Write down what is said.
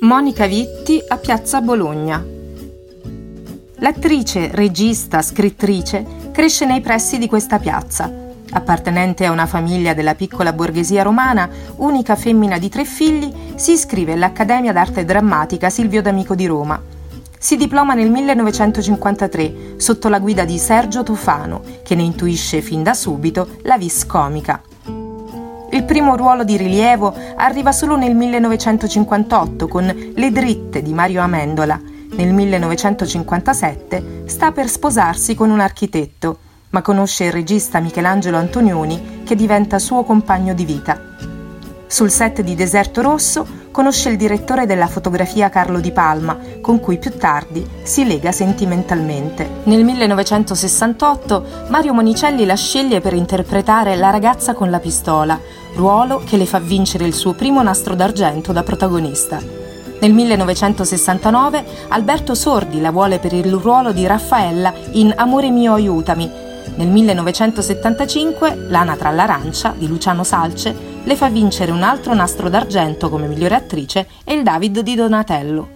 Monica Vitti a Piazza Bologna. L'attrice, regista, scrittrice cresce nei pressi di questa piazza. Appartenente a una famiglia della piccola borghesia romana, unica femmina di tre figli, si iscrive all'Accademia d'Arte Drammatica Silvio D'Amico di Roma. Si diploma nel 1953 sotto la guida di Sergio Tofano, che ne intuisce fin da subito la vis comica. Il primo ruolo di rilievo arriva solo nel 1958 con Le dritte di Mario Amendola. Nel 1957 sta per sposarsi con un architetto, ma conosce il regista Michelangelo Antonioni che diventa suo compagno di vita. Sul set di Deserto Rosso conosce il direttore della fotografia Carlo Di Palma, con cui più tardi si lega sentimentalmente. Nel 1968 Mario Monicelli la sceglie per interpretare La ragazza con la pistola, ruolo che le fa vincere il suo primo nastro d'argento da protagonista. Nel 1969 Alberto Sordi la vuole per il ruolo di Raffaella in Amore mio aiutami. Nel 1975 L'anatra all'arancia di Luciano Salce le fa vincere un altro nastro d'argento come migliore attrice e il David di Donatello.